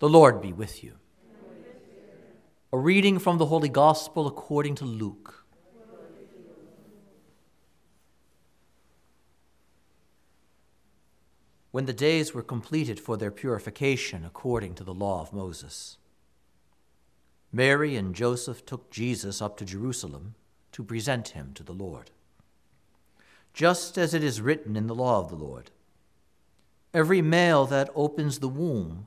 The Lord be with you. A reading from the Holy Gospel according to Luke. When the days were completed for their purification according to the law of Moses, Mary and Joseph took Jesus up to Jerusalem to present him to the Lord. Just as it is written in the law of the Lord Every male that opens the womb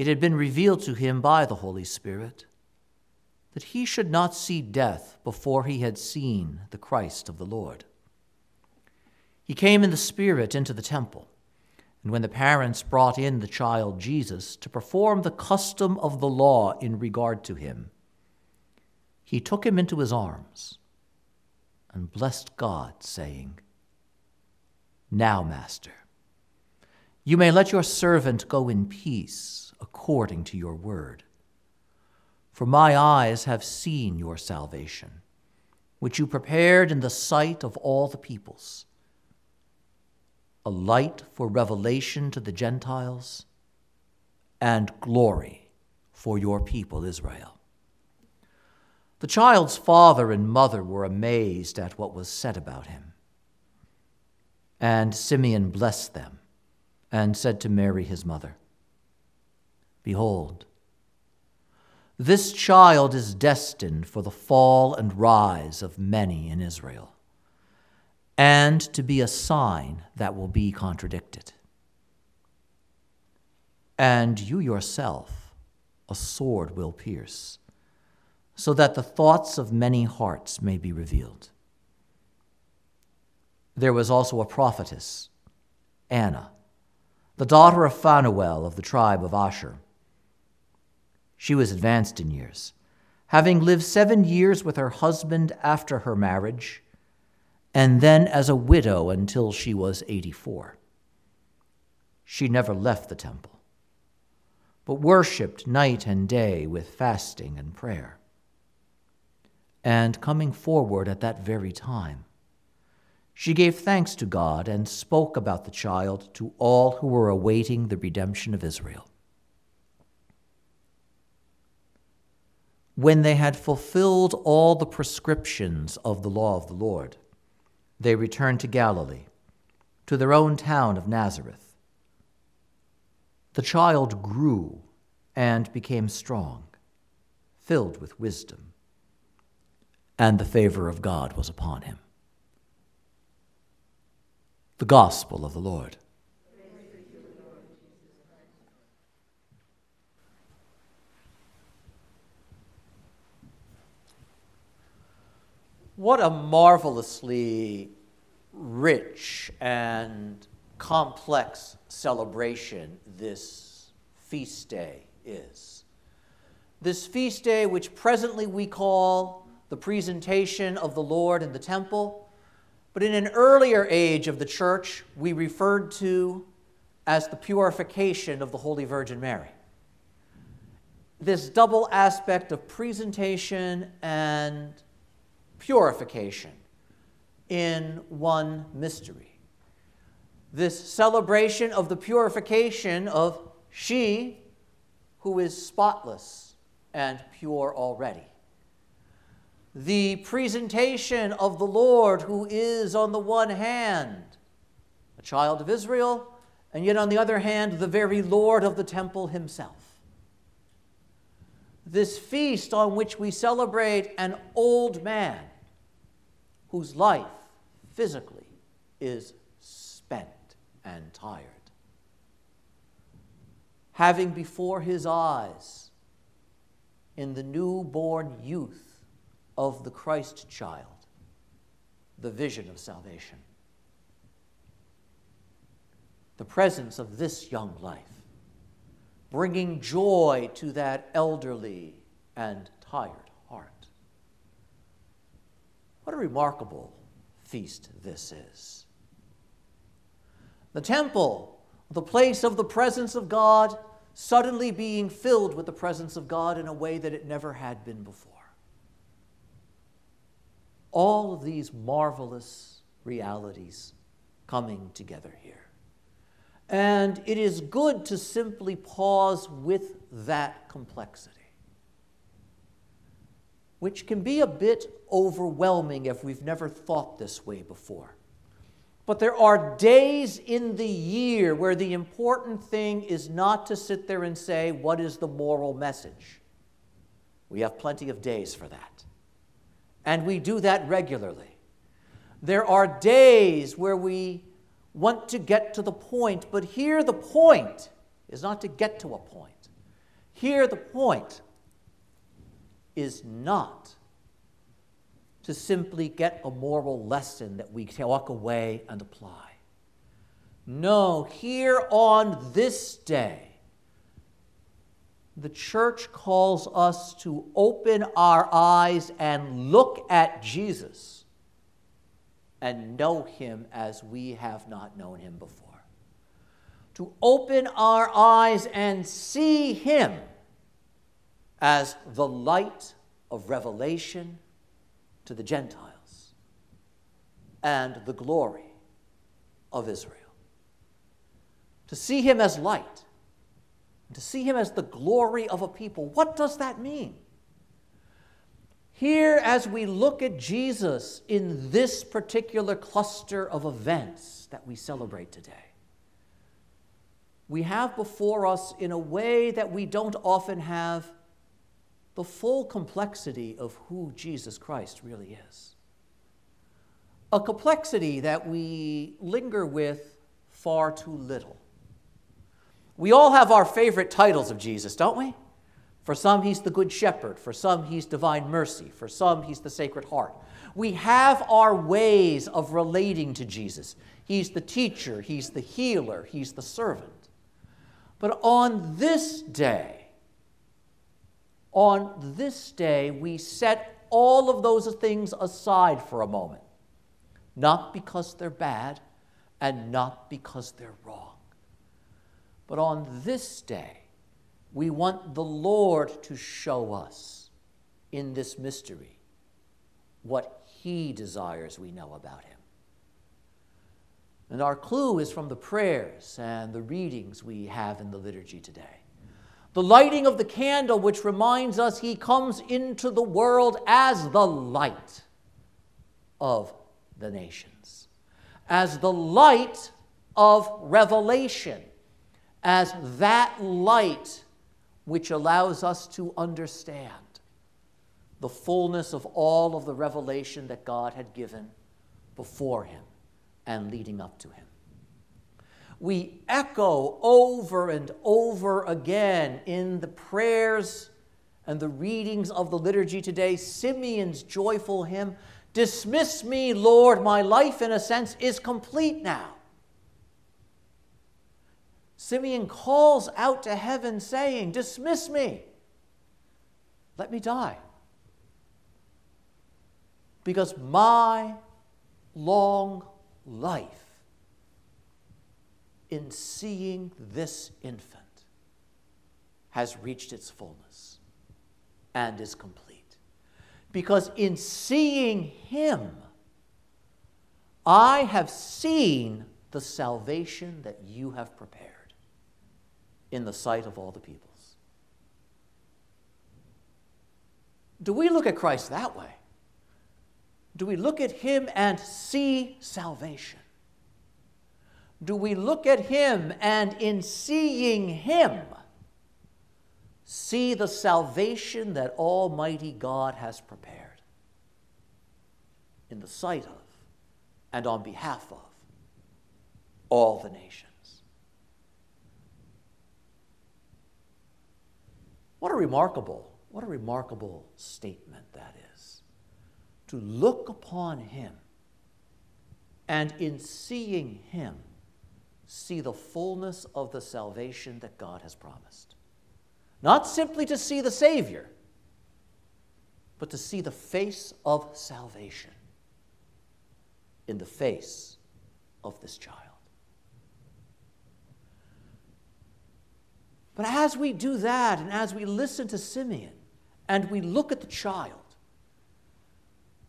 it had been revealed to him by the Holy Spirit that he should not see death before he had seen the Christ of the Lord. He came in the Spirit into the temple, and when the parents brought in the child Jesus to perform the custom of the law in regard to him, he took him into his arms and blessed God, saying, Now, Master, you may let your servant go in peace according to your word. For my eyes have seen your salvation, which you prepared in the sight of all the peoples, a light for revelation to the Gentiles, and glory for your people Israel. The child's father and mother were amazed at what was said about him. And Simeon blessed them and said to Mary, his mother, Behold, this child is destined for the fall and rise of many in Israel, and to be a sign that will be contradicted. And you yourself a sword will pierce, so that the thoughts of many hearts may be revealed. There was also a prophetess, Anna, the daughter of Phanuel of the tribe of Asher. She was advanced in years, having lived seven years with her husband after her marriage, and then as a widow until she was 84. She never left the temple, but worshiped night and day with fasting and prayer. And coming forward at that very time, she gave thanks to God and spoke about the child to all who were awaiting the redemption of Israel. when they had fulfilled all the prescriptions of the law of the Lord, they returned to Galilee, to their own town of Nazareth. The child grew and became strong, filled with wisdom, and the favor of God was upon him. The Gospel of the Lord. What a marvelously rich and complex celebration this feast day is. This feast day, which presently we call the presentation of the Lord in the temple, but in an earlier age of the church, we referred to as the purification of the Holy Virgin Mary. This double aspect of presentation and purification in one mystery. This celebration of the purification of she who is spotless and pure already. The presentation of the Lord who is, on the one hand, a child of Israel, and yet on the other hand, the very Lord of the temple himself this feast on which we celebrate an old man whose life physically is spent and tired. Having before his eyes in the newborn youth of the Christ child the vision of salvation. The presence of this young life bringing joy to that elderly and tired heart. What a remarkable feast this is. The temple, the place of the presence of God, suddenly being filled with the presence of God in a way that it never had been before. All of these marvelous realities coming together here. And it is good to simply pause with that complexity, which can be a bit overwhelming if we've never thought this way before. But there are days in the year where the important thing is not to sit there and say, What is the moral message? We have plenty of days for that. And we do that regularly. There are days where we want to get to the point, but here the point is not to get to a point. Here the point is not to simply get a moral lesson that we walk away and apply. No, here on this day, the church calls us to open our eyes and look at Jesus and know him as we have not known him before. To open our eyes and see him as the light of revelation to the Gentiles and the glory of Israel. To see him as light, to see him as the glory of a people. What does that mean? Here, as we look at Jesus in this particular cluster of events that we celebrate today, we have before us, in a way that we don't often have, the full complexity of who Jesus Christ really is. A complexity that we linger with far too little. We all have our favorite titles of Jesus, don't we? For some, he's the Good Shepherd. For some, he's Divine Mercy. For some, he's the Sacred Heart. We have our ways of relating to Jesus. He's the teacher, he's the healer, he's the servant. But on this day, on this day, we set all of those things aside for a moment. Not because they're bad and not because they're wrong. But on this day, we want the Lord to show us in this mystery what He desires we know about Him. And our clue is from the prayers and the readings we have in the liturgy today. The lighting of the candle, which reminds us He comes into the world as the light of the nations, as the light of revelation, as that light which allows us to understand the fullness of all of the revelation that God had given before him and leading up to him. We echo over and over again in the prayers and the readings of the liturgy today Simeon's joyful hymn Dismiss me, Lord, my life, in a sense, is complete now. Simeon calls out to heaven, saying, Dismiss me. Let me die. Because my long life in seeing this infant has reached its fullness and is complete. Because in seeing him, I have seen the salvation that you have prepared in the sight of all the peoples. Do we look at Christ that way? Do we look at him and see salvation? Do we look at him and in seeing him, see the salvation that Almighty God has prepared in the sight of and on behalf of all the nations? What a remarkable, what a remarkable statement that is. To look upon him and in seeing him, see the fullness of the salvation that God has promised. not simply to see the Savior, but to see the face of salvation in the face of this child. But as we do that, and as we listen to Simeon, and we look at the child,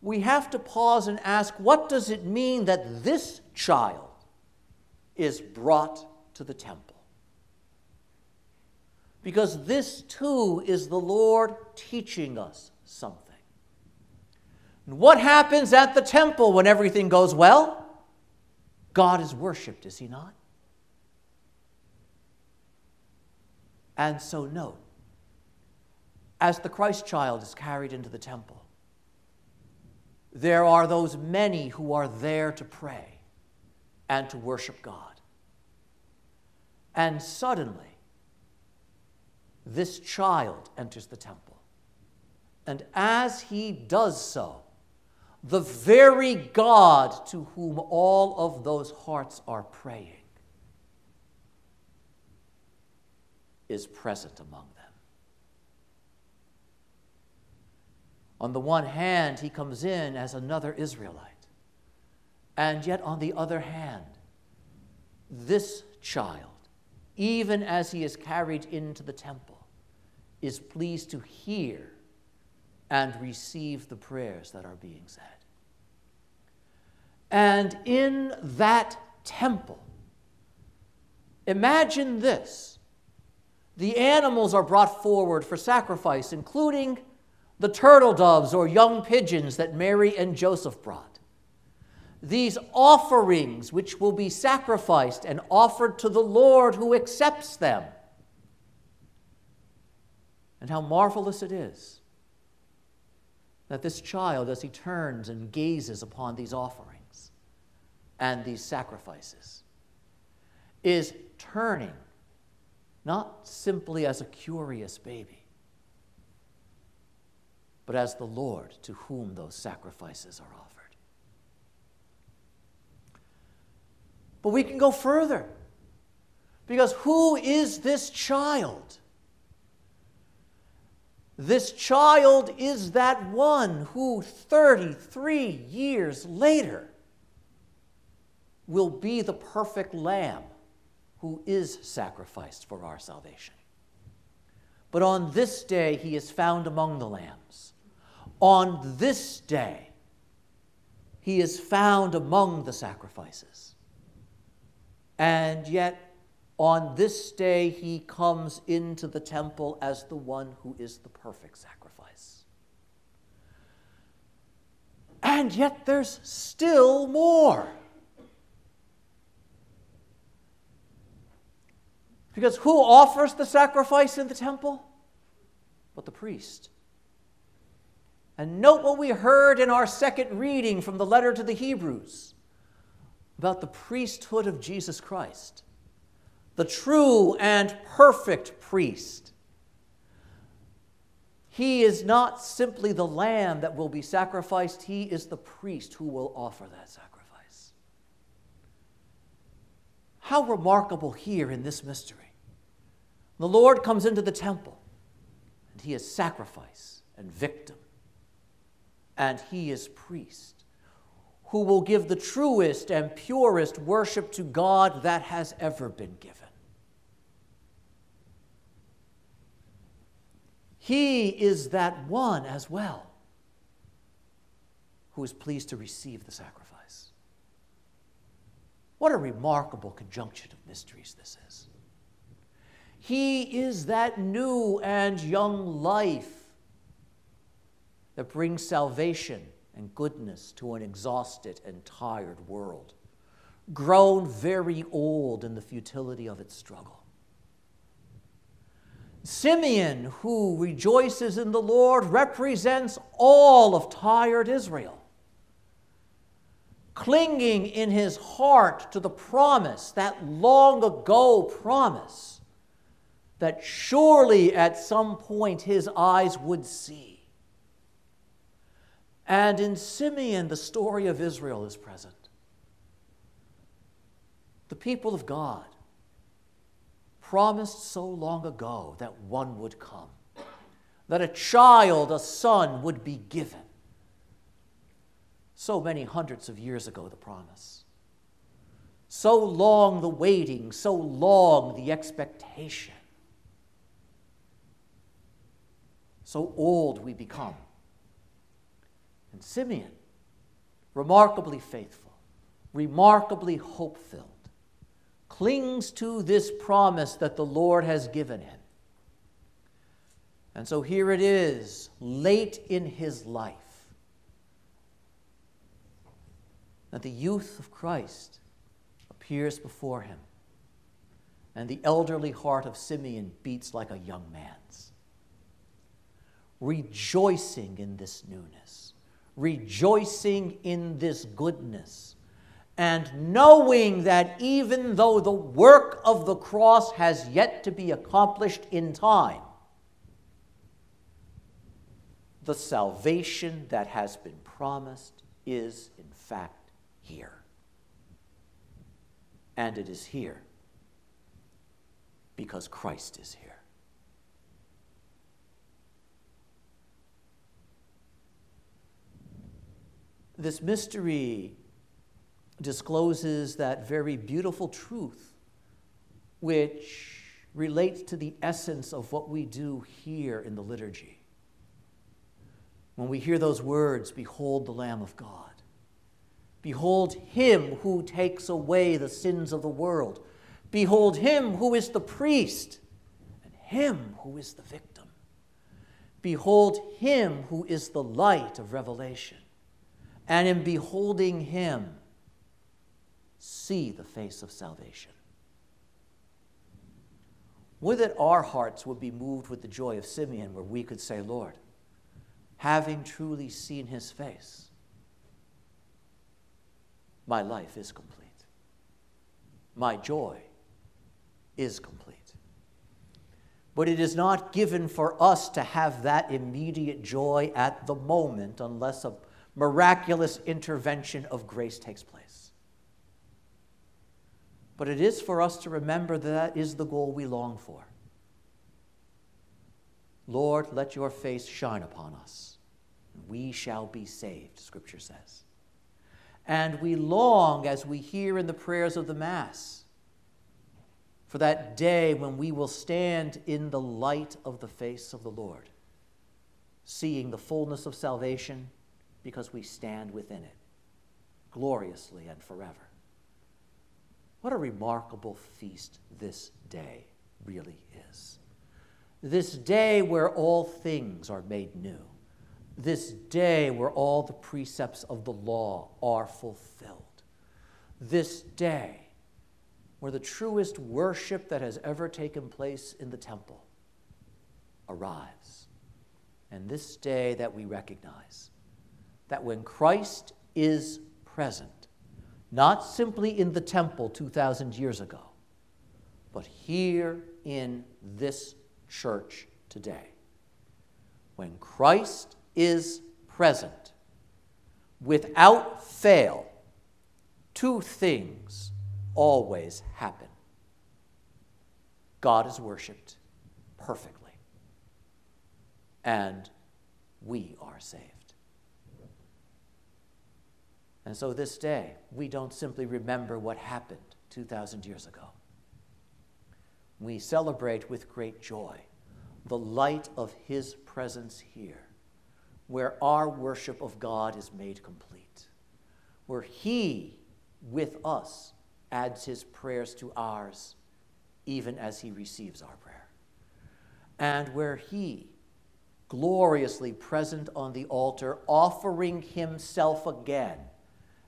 we have to pause and ask what does it mean that this child is brought to the temple? Because this too is the Lord teaching us something. And what happens at the temple when everything goes well? God is worshiped, is he not? And so, note, as the Christ child is carried into the temple, there are those many who are there to pray and to worship God. And suddenly, this child enters the temple. And as he does so, the very God to whom all of those hearts are praying is present among them. On the one hand, he comes in as another Israelite. And yet, on the other hand, this child, even as he is carried into the temple, is pleased to hear and receive the prayers that are being said. And in that temple, imagine this the animals are brought forward for sacrifice, including the turtle doves or young pigeons that Mary and Joseph brought. These offerings, which will be sacrificed and offered to the Lord who accepts them. And how marvelous it is that this child, as he turns and gazes upon these offerings and these sacrifices, is turning not simply as a curious baby but as the Lord to whom those sacrifices are offered. But we can go further. Because who is this child? This child is that one who 33 years later will be the perfect lamb who is sacrificed for our salvation. But on this day he is found among the lambs. On this day he is found among the sacrifices. And yet, on this day, he comes into the temple as the one who is the perfect sacrifice. And yet, there's still more. Because who offers the sacrifice in the temple? But the priest. And note what we heard in our second reading from the letter to the Hebrews about the priesthood of Jesus Christ, the true and perfect priest. He is not simply the lamb that will be sacrificed, he is the priest who will offer that sacrifice. How remarkable here in this mystery. The Lord comes into the temple, and he is sacrifice and victim, and he is priest, who will give the truest and purest worship to God that has ever been given. He is that one as well who is pleased to receive the sacrifice. What a remarkable conjunction of mysteries this is. He is that new and young life that brings salvation and goodness to an exhausted and tired world, grown very old in the futility of its struggle. Simeon, who rejoices in the Lord, represents all of tired Israel, clinging in his heart to the promise, that long ago promise that surely at some point his eyes would see. And in Simeon, the story of Israel is present. The people of God promised so long ago that one would come, that a child, a son, would be given. So many hundreds of years ago, the promise. So long the waiting, so long the expectation. So old we become. And Simeon, remarkably faithful, remarkably hope filled, clings to this promise that the Lord has given him. And so here it is, late in his life, that the youth of Christ appears before him, and the elderly heart of Simeon beats like a young man's, rejoicing in this newness, rejoicing in this goodness and knowing that even though the work of the cross has yet to be accomplished in time, the salvation that has been promised is in fact here. And it is here because Christ is here. This mystery discloses that very beautiful truth, which relates to the essence of what we do here in the liturgy. When we hear those words, Behold the Lamb of God, behold him who takes away the sins of the world, behold him who is the priest, and him who is the victim. Behold him who is the light of revelation. And in beholding him, see the face of salvation. Would that our hearts would be moved with the joy of Simeon, where we could say, Lord, having truly seen his face, my life is complete. My joy is complete. But it is not given for us to have that immediate joy at the moment unless a miraculous intervention of grace takes place. But it is for us to remember that, that is the goal we long for. Lord, let your face shine upon us. And we shall be saved, Scripture says. And we long, as we hear in the prayers of the Mass, for that day when we will stand in the light of the face of the Lord, seeing the fullness of salvation because we stand within it, gloriously and forever. What a remarkable feast this day really is. This day where all things are made new. This day where all the precepts of the law are fulfilled. This day where the truest worship that has ever taken place in the temple arrives. And this day that we recognize that when Christ is present, not simply in the temple 2,000 years ago, but here in this church today. When Christ is present, without fail, two things always happen God is worshiped perfectly, and we are saved. And so this day, we don't simply remember what happened 2,000 years ago. We celebrate with great joy the light of His presence here, where our worship of God is made complete, where He, with us, adds His prayers to ours, even as He receives our prayer, and where He, gloriously present on the altar, offering Himself again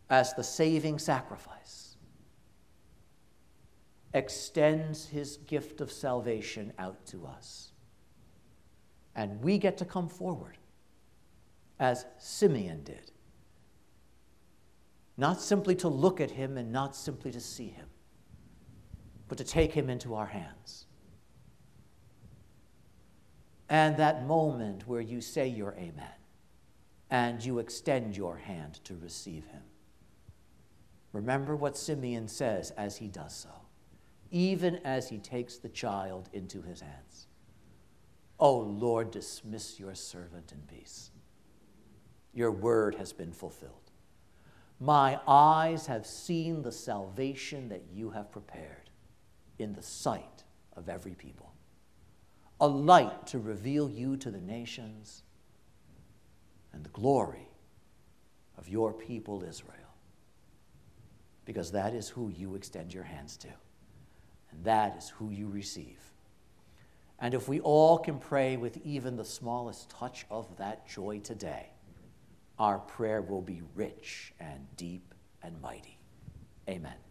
as the saving sacrifice, extends his gift of salvation out to us. And we get to come forward as Simeon did. Not simply to look at him and not simply to see him, but to take him into our hands. And that moment where you say your amen and you extend your hand to receive him. Remember what Simeon says as he does so even as he takes the child into his hands. O oh Lord, dismiss your servant in peace. Your word has been fulfilled. My eyes have seen the salvation that you have prepared in the sight of every people, a light to reveal you to the nations and the glory of your people Israel. Because that is who you extend your hands to, and that is who you receive. And if we all can pray with even the smallest touch of that joy today, our prayer will be rich and deep and mighty. Amen.